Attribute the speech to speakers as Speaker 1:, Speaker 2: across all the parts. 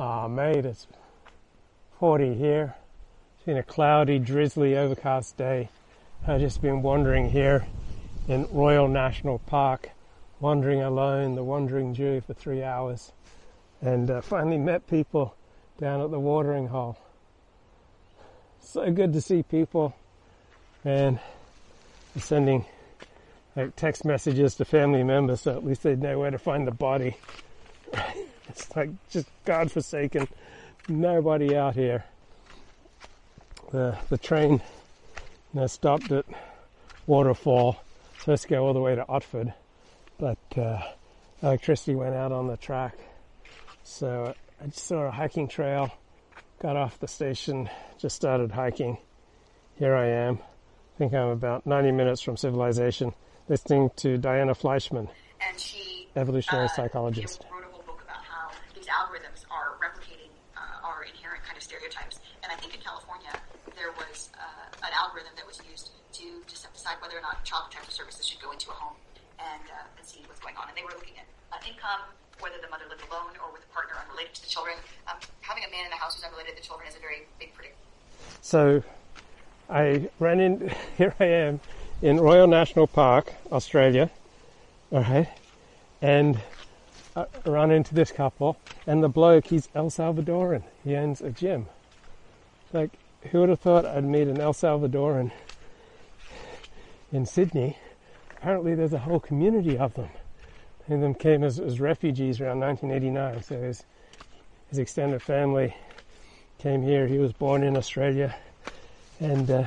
Speaker 1: Ah, mate, it's 40 here. It's been a cloudy, drizzly, overcast day. I've just been wandering here in Royal National Park, wandering alone, the wandering Jew for three hours, and uh, finally met people down at the watering hole. So good to see people, and sending like text messages to family members so at least they'd know where to find the body. It's like just godforsaken. Nobody out here. The the train you know, stopped at Waterfall, supposed to go all the way to Otford, but uh, electricity went out on the track. So I just saw a hiking trail, got off the station, just started hiking. Here I am. I think I'm about 90 minutes from civilization, listening to Diana Fleischman,
Speaker 2: and she
Speaker 1: evolutionary
Speaker 2: uh,
Speaker 1: psychologist.
Speaker 2: wrote a whole book about how these algorithms are replicating uh, our inherent kind of stereotypes. And I think in California there was uh, an algorithm that was used to just decide whether or not child protective services should go into a home and, uh, and see what's going on. And they were looking at uh, income, whether the mother lived alone or with a partner unrelated to the children. Um, having a man in the house who's unrelated to the children is a very big predictor.
Speaker 1: So I ran in, here I am in Royal National Park, Australia, alright, and I run into this couple, and the bloke, he's El Salvadoran. He owns a gym. Like, who would have thought I'd meet an El Salvadoran in Sydney? Apparently there's a whole community of them. Many of them came as, as refugees around 1989, so his, his extended family came here. He was born in Australia and uh,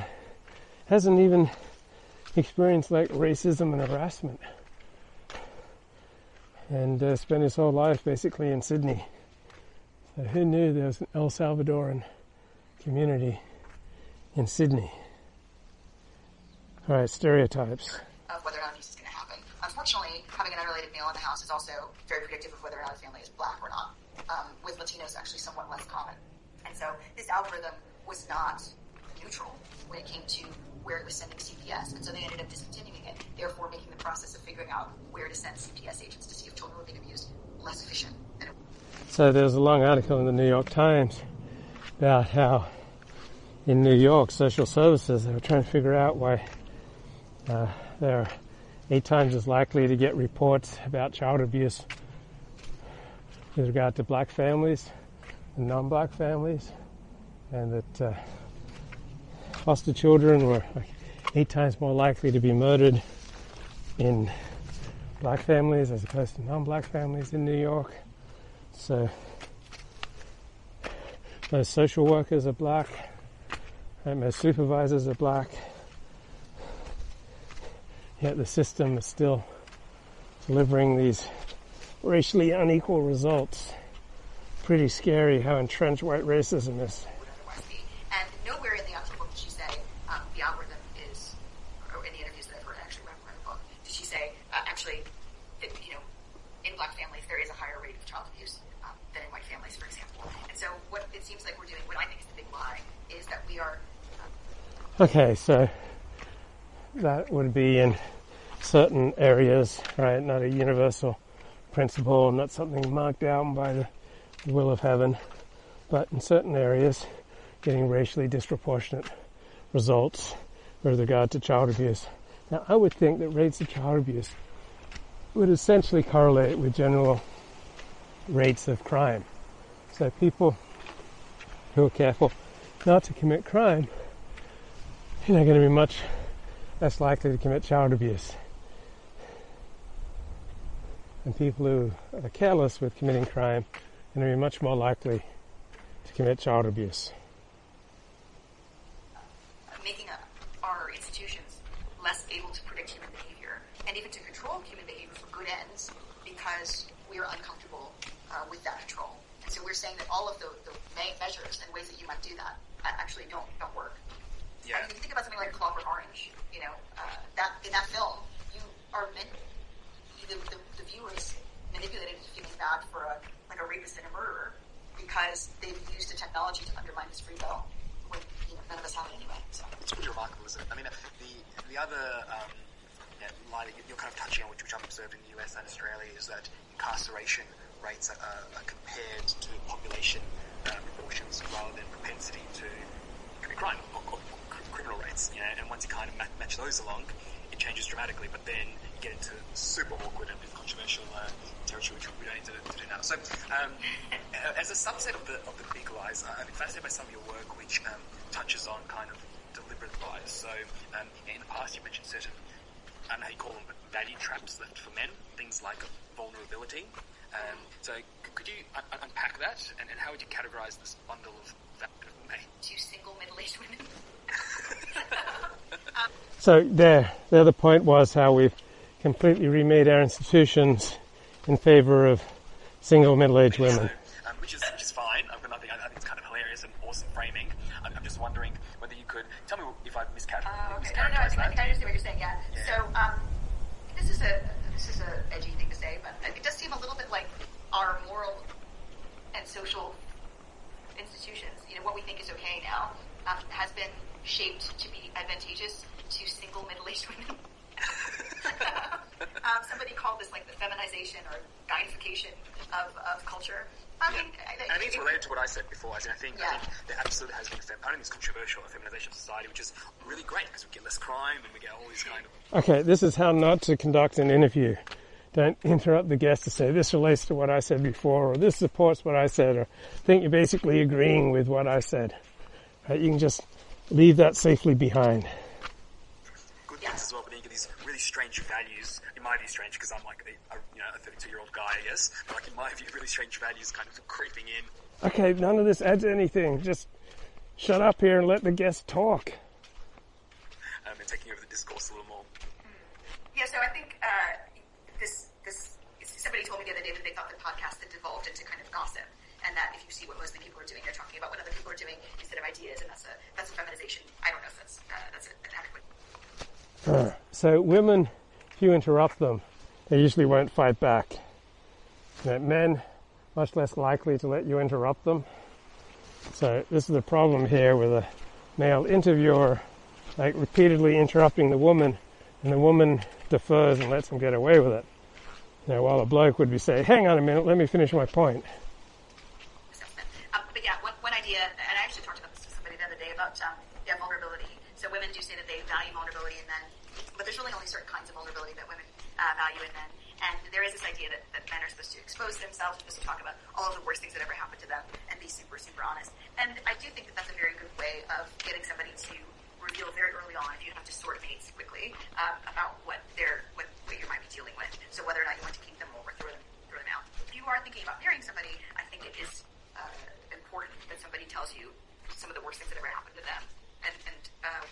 Speaker 1: hasn't even experienced like racism and harassment. And uh, spent his whole life basically in Sydney. So who knew there was an El Salvadoran community in Sydney? All right, stereotypes.
Speaker 2: of whether or not this is going to happen. Unfortunately, having an unrelated male in the house is also very predictive of whether or not a family is black or not. Um, with Latinos, actually somewhat less common. And so this algorithm was not neutral when it came to where it was sending CPS, and so they ended up discontinuing it, therefore making the process of figuring out where to send CPS agents to see if children were being abused less efficient
Speaker 1: So there was. A long article in the New York Times about how in New York, social services, they were trying to figure out why uh, they're eight times as likely to get reports about child abuse with regard to black families and non-black families, and that uh, foster children were eight times more likely to be murdered in black families as opposed to non-black families in New York. So most social workers are black, and most supervisors are black. Yet the system is still delivering these racially unequal results. Pretty scary how entrenched white racism is.
Speaker 2: would otherwise be. And nowhere in the actual book did she say um, the algorithm is, or in the interviews that I've heard actually read from the book, did she say uh, actually that you know in black families there is a higher rate of child abuse um, than in white families, for example. And so what it seems like we're doing, what I think is the big lie, is that we are
Speaker 1: Okay, so that would be in certain areas, right? Not a universal principle, not something marked out by the will of heaven, but in certain areas, getting racially disproportionate results with regard to child abuse. Now, I would think that rates of child abuse would essentially correlate with general rates of crime. So people who are careful not to commit crime you know, going to be much less likely to commit child abuse. And people who are careless with committing crime are going to be much more likely to commit child abuse.
Speaker 2: making our institutions less able to predict human behavior and even to control human behavior for good ends because we are uncomfortable uh, with that control. And so we're saying that all of the, the measures and ways that you might do that uh, actually don't don't work.
Speaker 3: Yeah.
Speaker 2: I mean, if you think about something like Clockwork Orange, you know, uh, that in that film, you are meant the, the, the viewer is manipulated into feeling bad for a like a rapist and a murderer because they've used the technology to undermine his free will when you know none of us have it anyway. So.
Speaker 3: It's pretty remarkable, isn't it? I mean, uh, the the other um, yeah, line that you're kind of touching on, which, which I've observed in the US and Australia, is that incarceration rates are, are, are compared to population uh, proportions rather than propensity to commit crime or, or, or criminal rates. You know, and once you kind those along, it changes dramatically. But then you get into super awkward and controversial uh, territory, which we don't need to, to do now. So, um, as a subset of the of the big lies, I'm fascinated by some of your work, which um, touches on kind of deliberate lies. So, um, in the past, you mentioned certain, I don't know how you call them, but value traps left for men, things like vulnerability. Um, so, could you un- un- unpack that, and, and how would you categorize this bundle of value? Hey,
Speaker 2: Two single middle-aged women.
Speaker 1: So there, the other point was how we've completely remade our institutions in favor of single middle-aged women.
Speaker 3: um, which is which is fine. I've got nothing. I, I think it's kind of hilarious and awesome framing. I'm, I'm just wondering whether you could tell me if I've miscat-
Speaker 2: Oh, okay. No, no, no. I
Speaker 3: mischaracterized
Speaker 2: think, I think I understand what you're saying. Yeah.
Speaker 3: Yeah.
Speaker 2: So, um, this is a this is a edgy thing to say, but it does seem a little bit like our moral and social institutions. You know, what we think is okay now um, has been shaped to be advantageous to single middle-aged women. um, somebody called this like the feminization or guyification of, of culture. I mean, I,
Speaker 3: And I think it's related to what I said before. As in, I think, I
Speaker 2: Yeah.
Speaker 3: think there absolutely has been a fem- I don't think it's controversial, a feminization of society, which is really great because we get less crime and we get all these kind of.
Speaker 1: Okay, this is how not to conduct an interview. Don't interrupt the guest to say this relates to what I said before, or this supports what I said, or think you're basically agreeing with what I said. Right, you can just leave that safely behind.
Speaker 3: good things as well, but you get these really strange values. In my view, strange because I'm like a, a you know a 32 year old guy, I guess. But like in my view, really strange values kind of creeping in.
Speaker 1: Okay, none of this adds anything. Just shut up here and let the guest talk.
Speaker 3: Um, and taking over the discourse a little more.
Speaker 2: Yeah, so I think uh, this this somebody told me the other day that they thought the podcast had devolved into kind of gossip, and that if you see what mostly people are doing, they're talking about what other people are doing instead of ideas, and that's a that's a feminization. I don't know if that's uh, that's adequate.
Speaker 1: Uh, so women, if you interrupt them, they usually won't fight back. Men, much less likely to let you interrupt them. So this is the problem here with a male interviewer, like repeatedly interrupting the woman, and the woman defers and lets him get away with it. Know, while a bloke would be saying, "Hang on a minute, let me finish my point."
Speaker 2: assessment. Um, but yeah, one, one idea, and I actually talked about this to somebody the other day about um, yeah, vulnerability. So women do say that they value vulnerability in men, but there's really only certain kinds of vulnerability that women uh, value in men. And there is this idea that, that men are supposed to expose themselves, supposed to talk about all of the worst things that ever happened to them, and be super, super honest. And I do think that that's a very good way of getting somebody to reveal very early on, if you have to sort mates quickly, um, about what, what you might be dealing with. So whether or not you want to keep them or throw them throw them out. If you are thinking about marrying somebody, I think it is uh, important that somebody tells you some of the worst things that ever happened to them. And, and uh,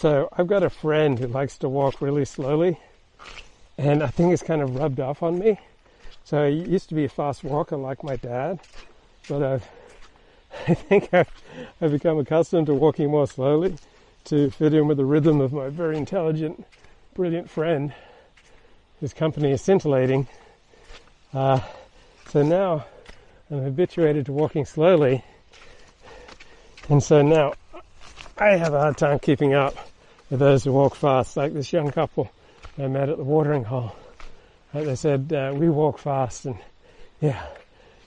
Speaker 1: So I've got a friend who likes to walk really slowly, and I think it's kind of rubbed off on me. So I used to be a fast walker like my dad, but I've, I think I've, I've become accustomed to walking more slowly to fit in with the rhythm of my very intelligent, brilliant friend, whose company is scintillating. Uh, so now I'm habituated to walking slowly, and so now I have a hard time keeping up with those who walk fast, like this young couple I met at the watering hole. They said, uh, we walk fast, and yeah,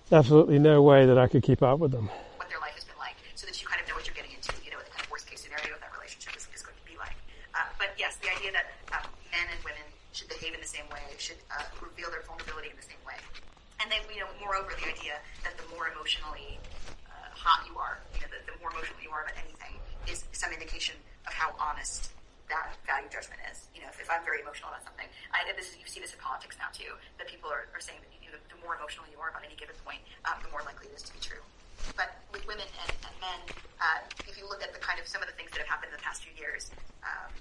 Speaker 1: absolutely no way that I could keep up with them.
Speaker 2: what their life has been like, so that you kind of know what you're getting into. You know what the kind of worst case scenario of that relationship is, is going to be like. Uh, but yes, the idea that um, men and women should behave in the same way, should uh, reveal their vulnerability in the same way, and then you know, moreover, the idea that the more emotionally uh, hot you are, you know, the, the more emotional you are about anything, is some indication how honest that value judgment is. You know, if, if I'm very emotional about something, I, this is you see this in politics now too, that people are, are saying that you know, the more emotional you are about any given point, um, the more likely it is to be true. But with women and, and men, uh, if you look at the kind of some of the things that have happened in the past few years, um,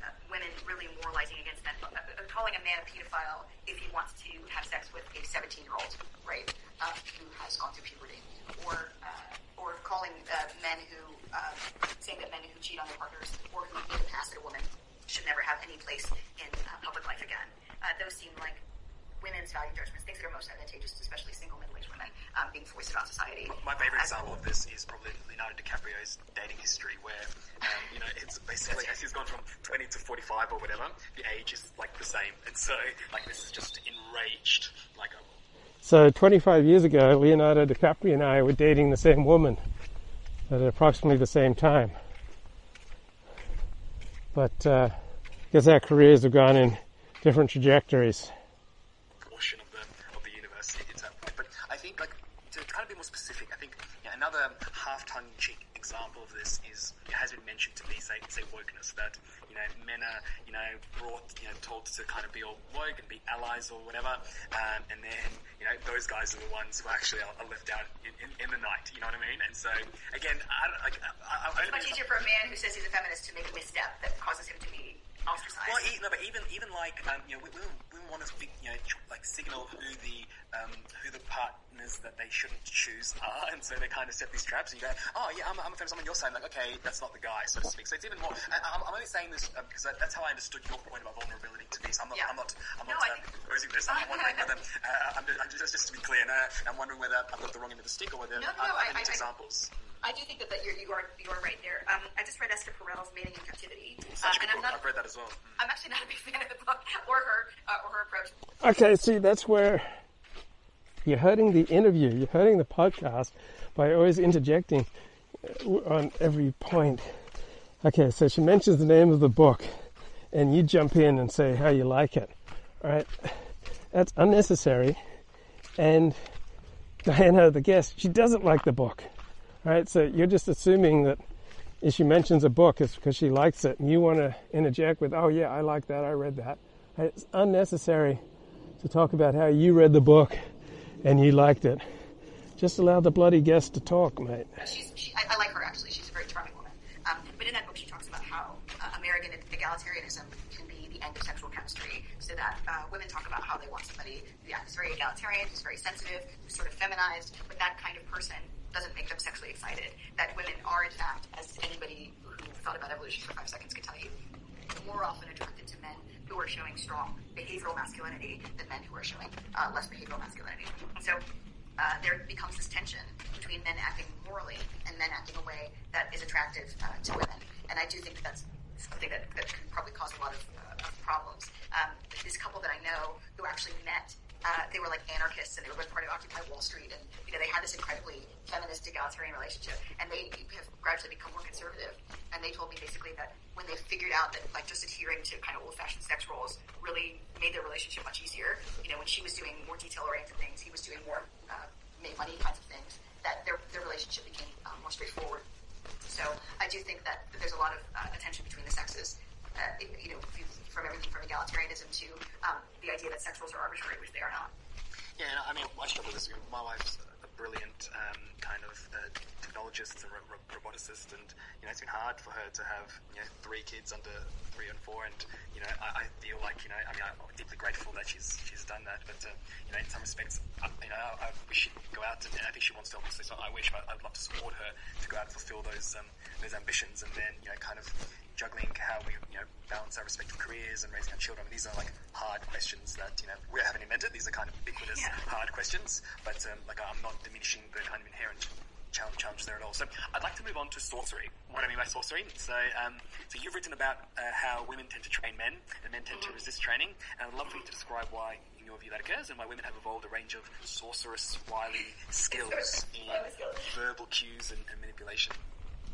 Speaker 2: uh, women really moralizing against men, uh, uh, calling a man a pedophile if he wants to have sex with a 17 year old, right, uh, who has gone through puberty, or uh, or calling uh, men who uh, saying that men who cheat on their partners or who even pass at a woman should never have any place in uh, public life again. Uh, those seem like women's value judgments, things that are most advantageous, especially single middle-aged women, um, being foisted on society.
Speaker 3: My favorite example of this is probably Leonardo DiCaprio's dating history, where um, you know it's basically as he's gone from 20 to 45 or whatever, the age is like the same, and so like this is just enraged like a
Speaker 1: So 25 years ago, Leonardo DiCaprio and I were dating the same woman at approximately the same time. But uh, I guess our careers have gone in different trajectories.
Speaker 3: portion of the of the universe. But I think, like, to kind of be more specific, I think know, another half tongue-in-cheek example of this is has been mentioned to me, say, say wokeness, that you know men are you know brought, you know, told to kind of be all woke and be allies or whatever, um, and then you know those guys are the ones who actually are, are left out in, in, in the night. You know what I mean? And so again, I. I, I, I
Speaker 2: It's much easier for a man who says he's a feminist to make a misstep that causes him to be.
Speaker 3: Well, no, but even even like um, you know, we, we, we want to you know like signal who the um, who the partners that they shouldn't choose are, and so they kind of set these traps. And you go, oh yeah, I'm, I'm a feminist. I'm on your side. I'm like, okay, that's not the guy, so to speak. So it's even more. I, I'm, I'm only saying this um, because that, that's how I understood your point about vulnerability to be. So I'm not.
Speaker 2: Yeah.
Speaker 3: I'm not. I'm
Speaker 2: No,
Speaker 3: not um,
Speaker 2: think-
Speaker 3: this. I'm wondering whether uh, I'm, I'm just, just to be clear. No, I'm wondering whether I've got the wrong end of the stick or whether
Speaker 2: No, no,
Speaker 3: I'm,
Speaker 2: I- I- I-
Speaker 3: examples.
Speaker 2: I do think that, that you're, you are you are right there. Um, I just read Esther Perel's Mating in Captivity, uh, and I'm not.
Speaker 3: I've read that as well. Mm.
Speaker 2: I'm actually not a big fan of the book or her uh, or her approach.
Speaker 1: Okay, see, that's where you're hurting the interview, you're hurting the podcast by always interjecting uh, on every point. Okay, so she mentions the name of the book, and you jump in and say how you like it. All right, that's unnecessary. And Diana, the guest, she doesn't like the book. Right, so you're just assuming that if she mentions a book, it's because she likes it, and you want to interject with, "Oh yeah, I like that. I read that." It's unnecessary to talk about how you read the book and you liked it. Just allow the bloody guest to talk, mate.
Speaker 2: She, I, I like her actually. She's a very charming woman. Um, but in that book, she talks about how uh, American egalitarianism can be the end of sexual chemistry. So that uh, women talk about how they want somebody yeah, who's very egalitarian, who's very sensitive, who's sort of feminized, but that kind of person doesn't make them sexually excited. That women are, in fact, as anybody who thought about evolution for five seconds can tell you, more often attracted to men who are showing strong behavioral masculinity than men who are showing uh, less behavioral masculinity. And so uh, there becomes this tension between men acting morally and men acting a way that is attractive uh, to women. And I do think that that's something that, that can probably cause a lot of, uh, of problems. Um, this couple that I know who actually met, uh, they were like anarchists and they were both part of Occupy Wall Street, and you know they had this incredibly feminist egalitarian relationship, and they have gradually become more conservative. And they told me basically that when they figured out that like just adhering to kind of old-fashioned sex roles really made their relationship much easier. You know, when she was doing more detail-oriented things, he was doing more uh, made money kinds of things. That their their relationship became um, more straightforward. So I do think that there's a lot of uh, attention between the sexes. Uh, you know, from everything from egalitarianism to um, the idea that sex roles are arbitrary, which they are not.
Speaker 3: Yeah, and I mean, I struggle with this. My wife's a brilliant um, kind of uh, technologist and ro- ro- roboticist, and you know, it's been hard for her to have you know three kids under three and four, and you know, I, I feel like you know, I mean, I'm deeply grateful that she's she's done that, but uh, you know, in some respects, I, you know, I, I wish she'd go out, and I think she wants to obviously. So I wish, but I'd love to support her to go out and fulfill those um, those ambitions, and then you know, kind of juggling how we you know balance our respective careers and raising our children. I mean, these are like hard questions that you know we haven't invented. These are kind of ubiquitous
Speaker 2: Yeah.
Speaker 3: hard questions, but um, like I'm not diminishing the kind of inherent challenge, challenge there at all. So I'd like to move on to sorcery. What I mean by sorcery. So um, so you've written about uh, how women tend to train men and men tend to resist training, and I'd love for you to describe why. In your view, that occurs, and why women have evolved a range of sorcerous, wily skills in verbal cues and, and manipulation.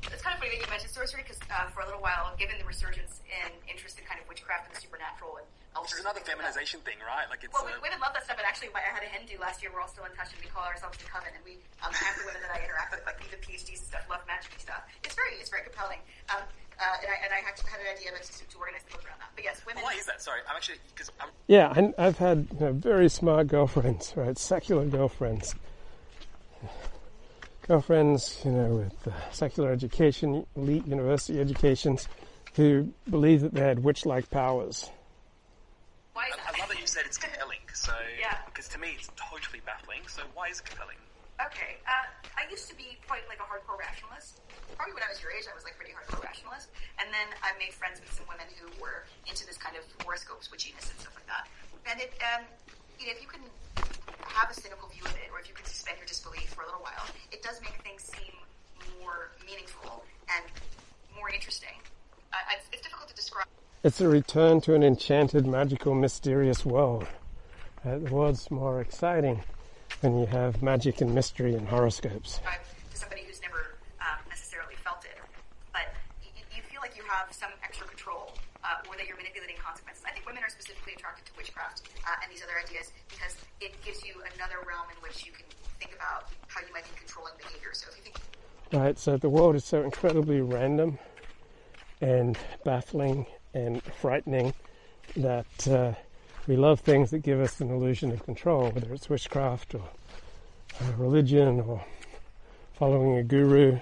Speaker 2: It's kind of funny that you mentioned sorcery because uh, for a little while, given the resurgence in interest in kind of witchcraft and supernatural and
Speaker 3: Which is another
Speaker 2: and things
Speaker 3: feminization thing, right? Like it's
Speaker 2: Well,
Speaker 3: uh,
Speaker 2: women love that stuff, and actually, I had a hen do last year. We're all still in touch, and we call ourselves the Coven. And we, um, half the women that I interact with, like even PhDs and stuff, love magic stuff. It's very, it's very compelling. Um, uh, and I, and I actually had an idea of it to, to organize the book around that. But yes, women.
Speaker 3: why is that? Sorry, I'm actually because I'm
Speaker 1: Yeah, and I've had you know, very smart girlfriends, right? Secular girlfriends. Girlfriends, you know, with uh, secular education, elite university educations, who believe that they had witch-like powers.
Speaker 2: Why is
Speaker 3: I,
Speaker 2: that?
Speaker 3: I love that you said it's compelling. So,
Speaker 2: Yeah.
Speaker 3: because to me it's totally baffling. So why is it compelling?
Speaker 2: Okay, uh, I used to be quite like a hardcore rationalist. Probably when I was your age, I was like pretty hardcore rationalist. And then I made friends with some women who were into this kind of horoscopes, witchiness, and stuff like that. And it, um, you know, if you can have a cynical view of it, or if you can suspend your disbelief for a little while, it does make things seem more meaningful and more interesting. Uh, it's, it's difficult to describe.
Speaker 1: It's a return to an enchanted, magical, mysterious world. Uh, the world's more exciting. and you have magic and mystery and horoscopes.
Speaker 2: to somebody who's never um, necessarily felt it, but you, you feel like you have some extra control, uh, or that you're manipulating consequences. I think women are specifically attracted to witchcraft uh, and these other ideas because it gives you another realm in which you can think about how you might be controlling behavior. So if you think
Speaker 1: Right, so the world is so incredibly random and baffling and frightening that uh, we love things that give us an illusion of control, whether it's witchcraft or uh, religion or following a guru.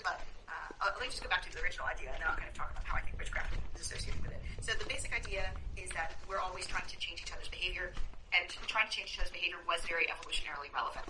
Speaker 2: about, uh, uh, let me just go back to the original idea, and then I'll kind of talk about how I think witchcraft is associated with it. So the basic idea is that we're always trying to change each other's behavior, and trying to change each other's behavior was very evolutionarily relevant.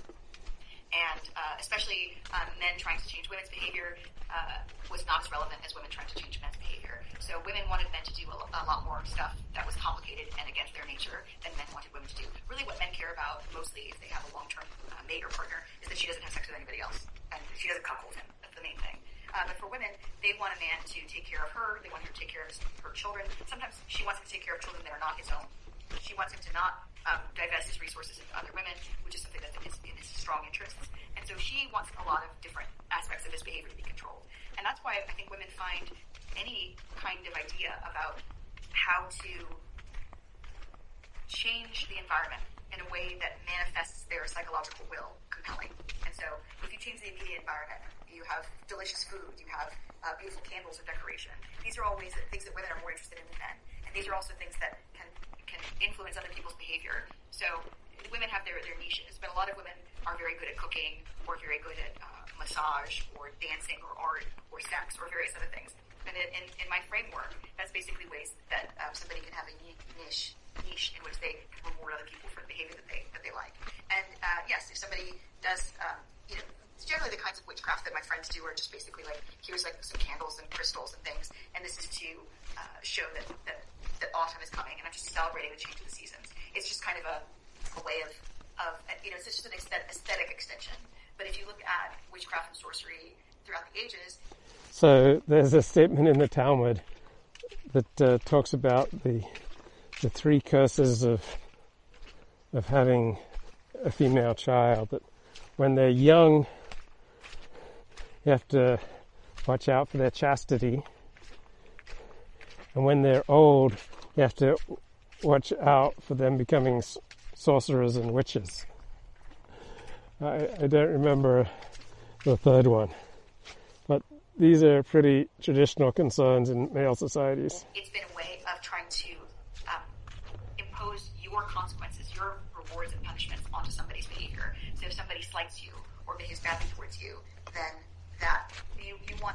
Speaker 2: And uh, especially um, men trying to change women's behavior uh, was not as relevant as women trying to change men's behavior. So women wanted men to do a, a lot more stuff that was complicated and against their nature than men wanted women to do. Really, what men care about mostly, if they have a long-term uh, mate or partner, is that she doesn't have sex with anybody else and she doesn't cuckold him. That's the main thing. Uh, but for women, they want a man to take care of her. They want her to take care of her children. Sometimes she wants him to take care of children that are not his own. She wants him to not um, divest his resources into other women, which is something that is in his strong interests. And so she wants a lot of different aspects of his behavior to be controlled. And that's why I think women find any kind of idea about how to change the environment in a way that manifests their psychological will compelling. And so if you change the immediate environment, you have delicious food, you have uh, beautiful candles or decoration. These are always things that women are more interested in than men. And these are also things that can influence other people's behavior. So women have their, their niches, but a lot of women are very good at cooking or very good at uh, massage or dancing or art or sex or various other things. And in, in, in my framework, that's basically ways that um, somebody can have a niche niche in which they reward other people for the behavior that they that they like. And uh, yes, if somebody does, um, you know, generally the kinds of witchcraft that my friends do are just basically like here's like some candles and crystals and things, and this is to uh, show that, that that autumn is coming, and I'm just celebrating the change of the seasons. It's just kind of a, a way of of you know, it's just an aesthetic, extension. But if you look at witchcraft and sorcery throughout the ages,
Speaker 1: So there's a statement in the Talmud that uh, talks about the the three curses of of having a female child. That when they're young, you have to watch out for their chastity, and when they're old, you have to watch out for them becoming sorcerers and witches. I, I don't remember the third one, but these are pretty traditional concerns in male societies.
Speaker 2: it's been a way of trying to um, impose your consequences, your rewards and punishments onto somebody's behavior. So if somebody slights you or behaves badly towards you, then